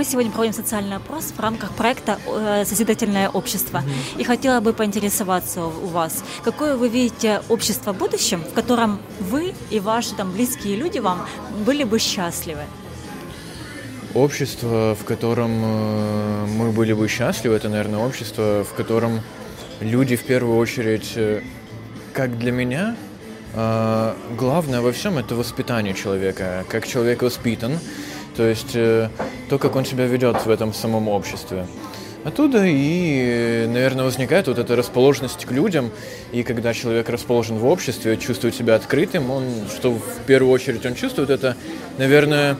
Мы сегодня проводим социальный опрос в рамках проекта э, «Созидательное общество». И хотела бы поинтересоваться у вас, какое вы видите общество в будущем, в котором вы и ваши там близкие люди вам были бы счастливы? Общество, в котором э, мы были бы счастливы, это, наверное, общество, в котором люди в первую очередь, э, как для меня, главное во всем это воспитание человека, как человек воспитан, то есть то, как он себя ведет в этом самом обществе. Оттуда и, наверное, возникает вот эта расположенность к людям, и когда человек расположен в обществе, чувствует себя открытым, он, что в первую очередь он чувствует, это, наверное,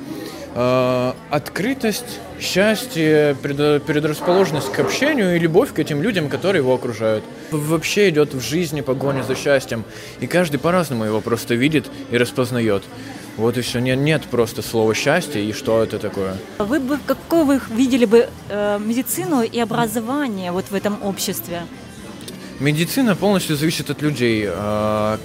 э, открытость, счастье, предрасположенность к общению и любовь к этим людям, которые его окружают. Вообще идет в жизни погоня за счастьем, и каждый по-разному его просто видит и распознает. Вот и все. Нет, нет просто слова счастье и что это такое. Вы бы какой вы видели бы э, медицину и образование вот в этом обществе? Медицина полностью зависит от людей. Э,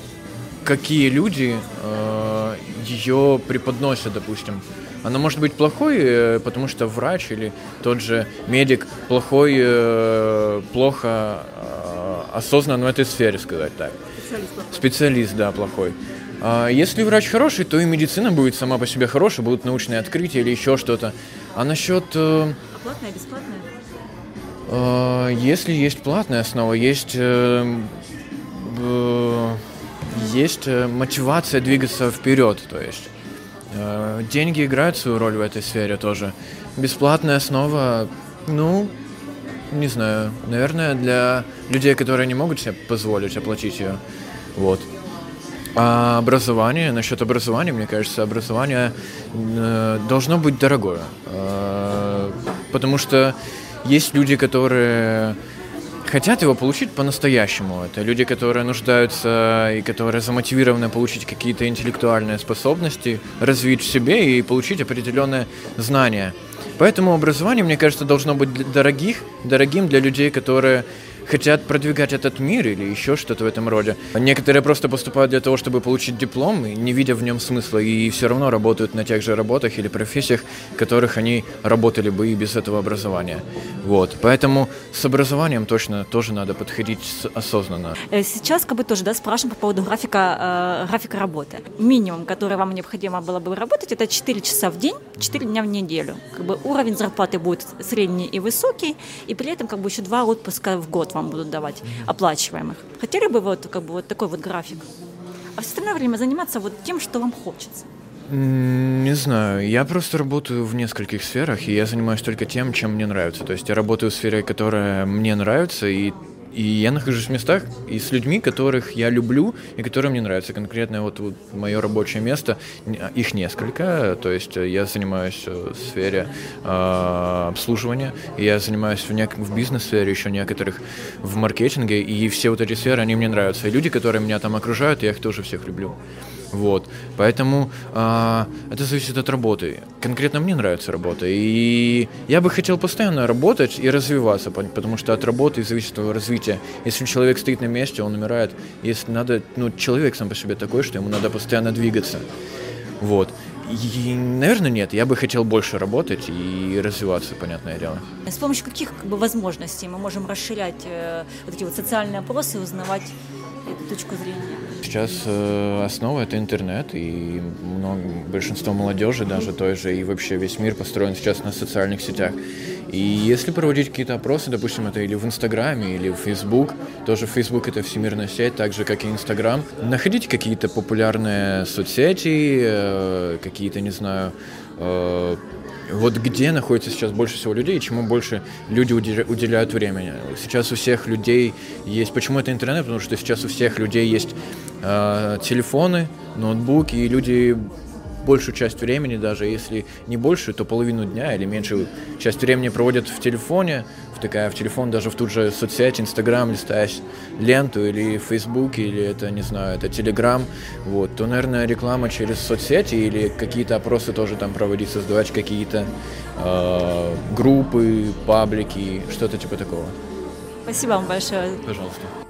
какие люди э, ее преподносят, допустим. Она может быть плохой, э, потому что врач или тот же медик плохой, э, плохо э, осознан в этой сфере, сказать так. Специалист, плохой. Специалист, да, плохой. А если врач хороший, то и медицина будет сама по себе хорошая, будут научные открытия или еще что-то. А насчет... Э, платная, бесплатная? Если есть платная основа, есть... Э, есть э, мотивация двигаться вперед, то есть деньги играют свою роль в этой сфере тоже. Бесплатная основа, ну, не знаю, наверное, для людей, которые не могут себе позволить оплатить ее. Вот. А образование, насчет образования, мне кажется, образование э, должно быть дорогое. Э, потому что есть люди, которые хотят его получить по-настоящему. Это люди, которые нуждаются и которые замотивированы получить какие-то интеллектуальные способности, развить в себе и получить определенные знания. Поэтому образование, мне кажется, должно быть дорогих, дорогим для людей, которые хотят продвигать этот мир или еще что-то в этом роде. Некоторые просто поступают для того, чтобы получить диплом, не видя в нем смысла, и все равно работают на тех же работах или профессиях, которых они работали бы и без этого образования. Вот. Поэтому с образованием точно тоже надо подходить осознанно. Э, сейчас как бы тоже да, спрашиваем по поводу графика, э, графика работы. Минимум, который вам необходимо было бы работать, это 4 часа в день, 4 дня в неделю. Как бы уровень зарплаты будет средний и высокий, и при этом как бы еще два отпуска в год вам будут давать, оплачиваемых. Хотели бы вот, как бы, вот такой вот график? А в остальное время заниматься вот тем, что вам хочется? Не знаю, я просто работаю в нескольких сферах, и я занимаюсь только тем, чем мне нравится. То есть я работаю в сфере, которая мне нравится, и и я нахожусь в местах и с людьми, которых я люблю и которые мне нравятся. Конкретно вот, вот мое рабочее место, их несколько. То есть я занимаюсь э, в сфере э, обслуживания, я занимаюсь в, нек- в бизнес-сфере, еще некоторых в маркетинге, и все вот эти сферы, они мне нравятся. И люди, которые меня там окружают, я их тоже всех люблю. Вот. Поэтому э, это зависит от работы. Конкретно мне нравится работа. И я бы хотел постоянно работать и развиваться, потому что от работы зависит развитие. Если человек стоит на месте, он умирает. Если надо, ну, человек сам по себе такой, что ему надо постоянно двигаться. Вот. И, наверное, нет. Я бы хотел больше работать и развиваться, понятное дело. С помощью каких как бы, возможностей мы можем расширять э, вот эти вот социальные опросы, узнавать эту точку зрения? Сейчас э, основа это интернет, и много, большинство молодежи даже той же, и вообще весь мир построен сейчас на социальных сетях. И если проводить какие-то опросы, допустим, это или в Инстаграме, или в Фейсбук, тоже Фейсбук это всемирная сеть, так же, как и Инстаграм, находите какие-то популярные соцсети, э, какие-то, не знаю, э, вот где находится сейчас больше всего людей, чему больше люди уделяют времени. Сейчас у всех людей есть... Почему это интернет? Потому что сейчас у всех людей есть э, телефоны, ноутбуки, и люди большую часть времени, даже если не больше, то половину дня или меньшую часть времени проводят в телефоне, втыкая в телефон, даже в ту же соцсеть, Инстаграм, листая ленту или Фейсбук, или это, не знаю, это Телеграм, вот, то, наверное, реклама через соцсети или какие-то опросы тоже там проводить, создавать какие-то э, группы, паблики, что-то типа такого. Спасибо вам большое. Пожалуйста.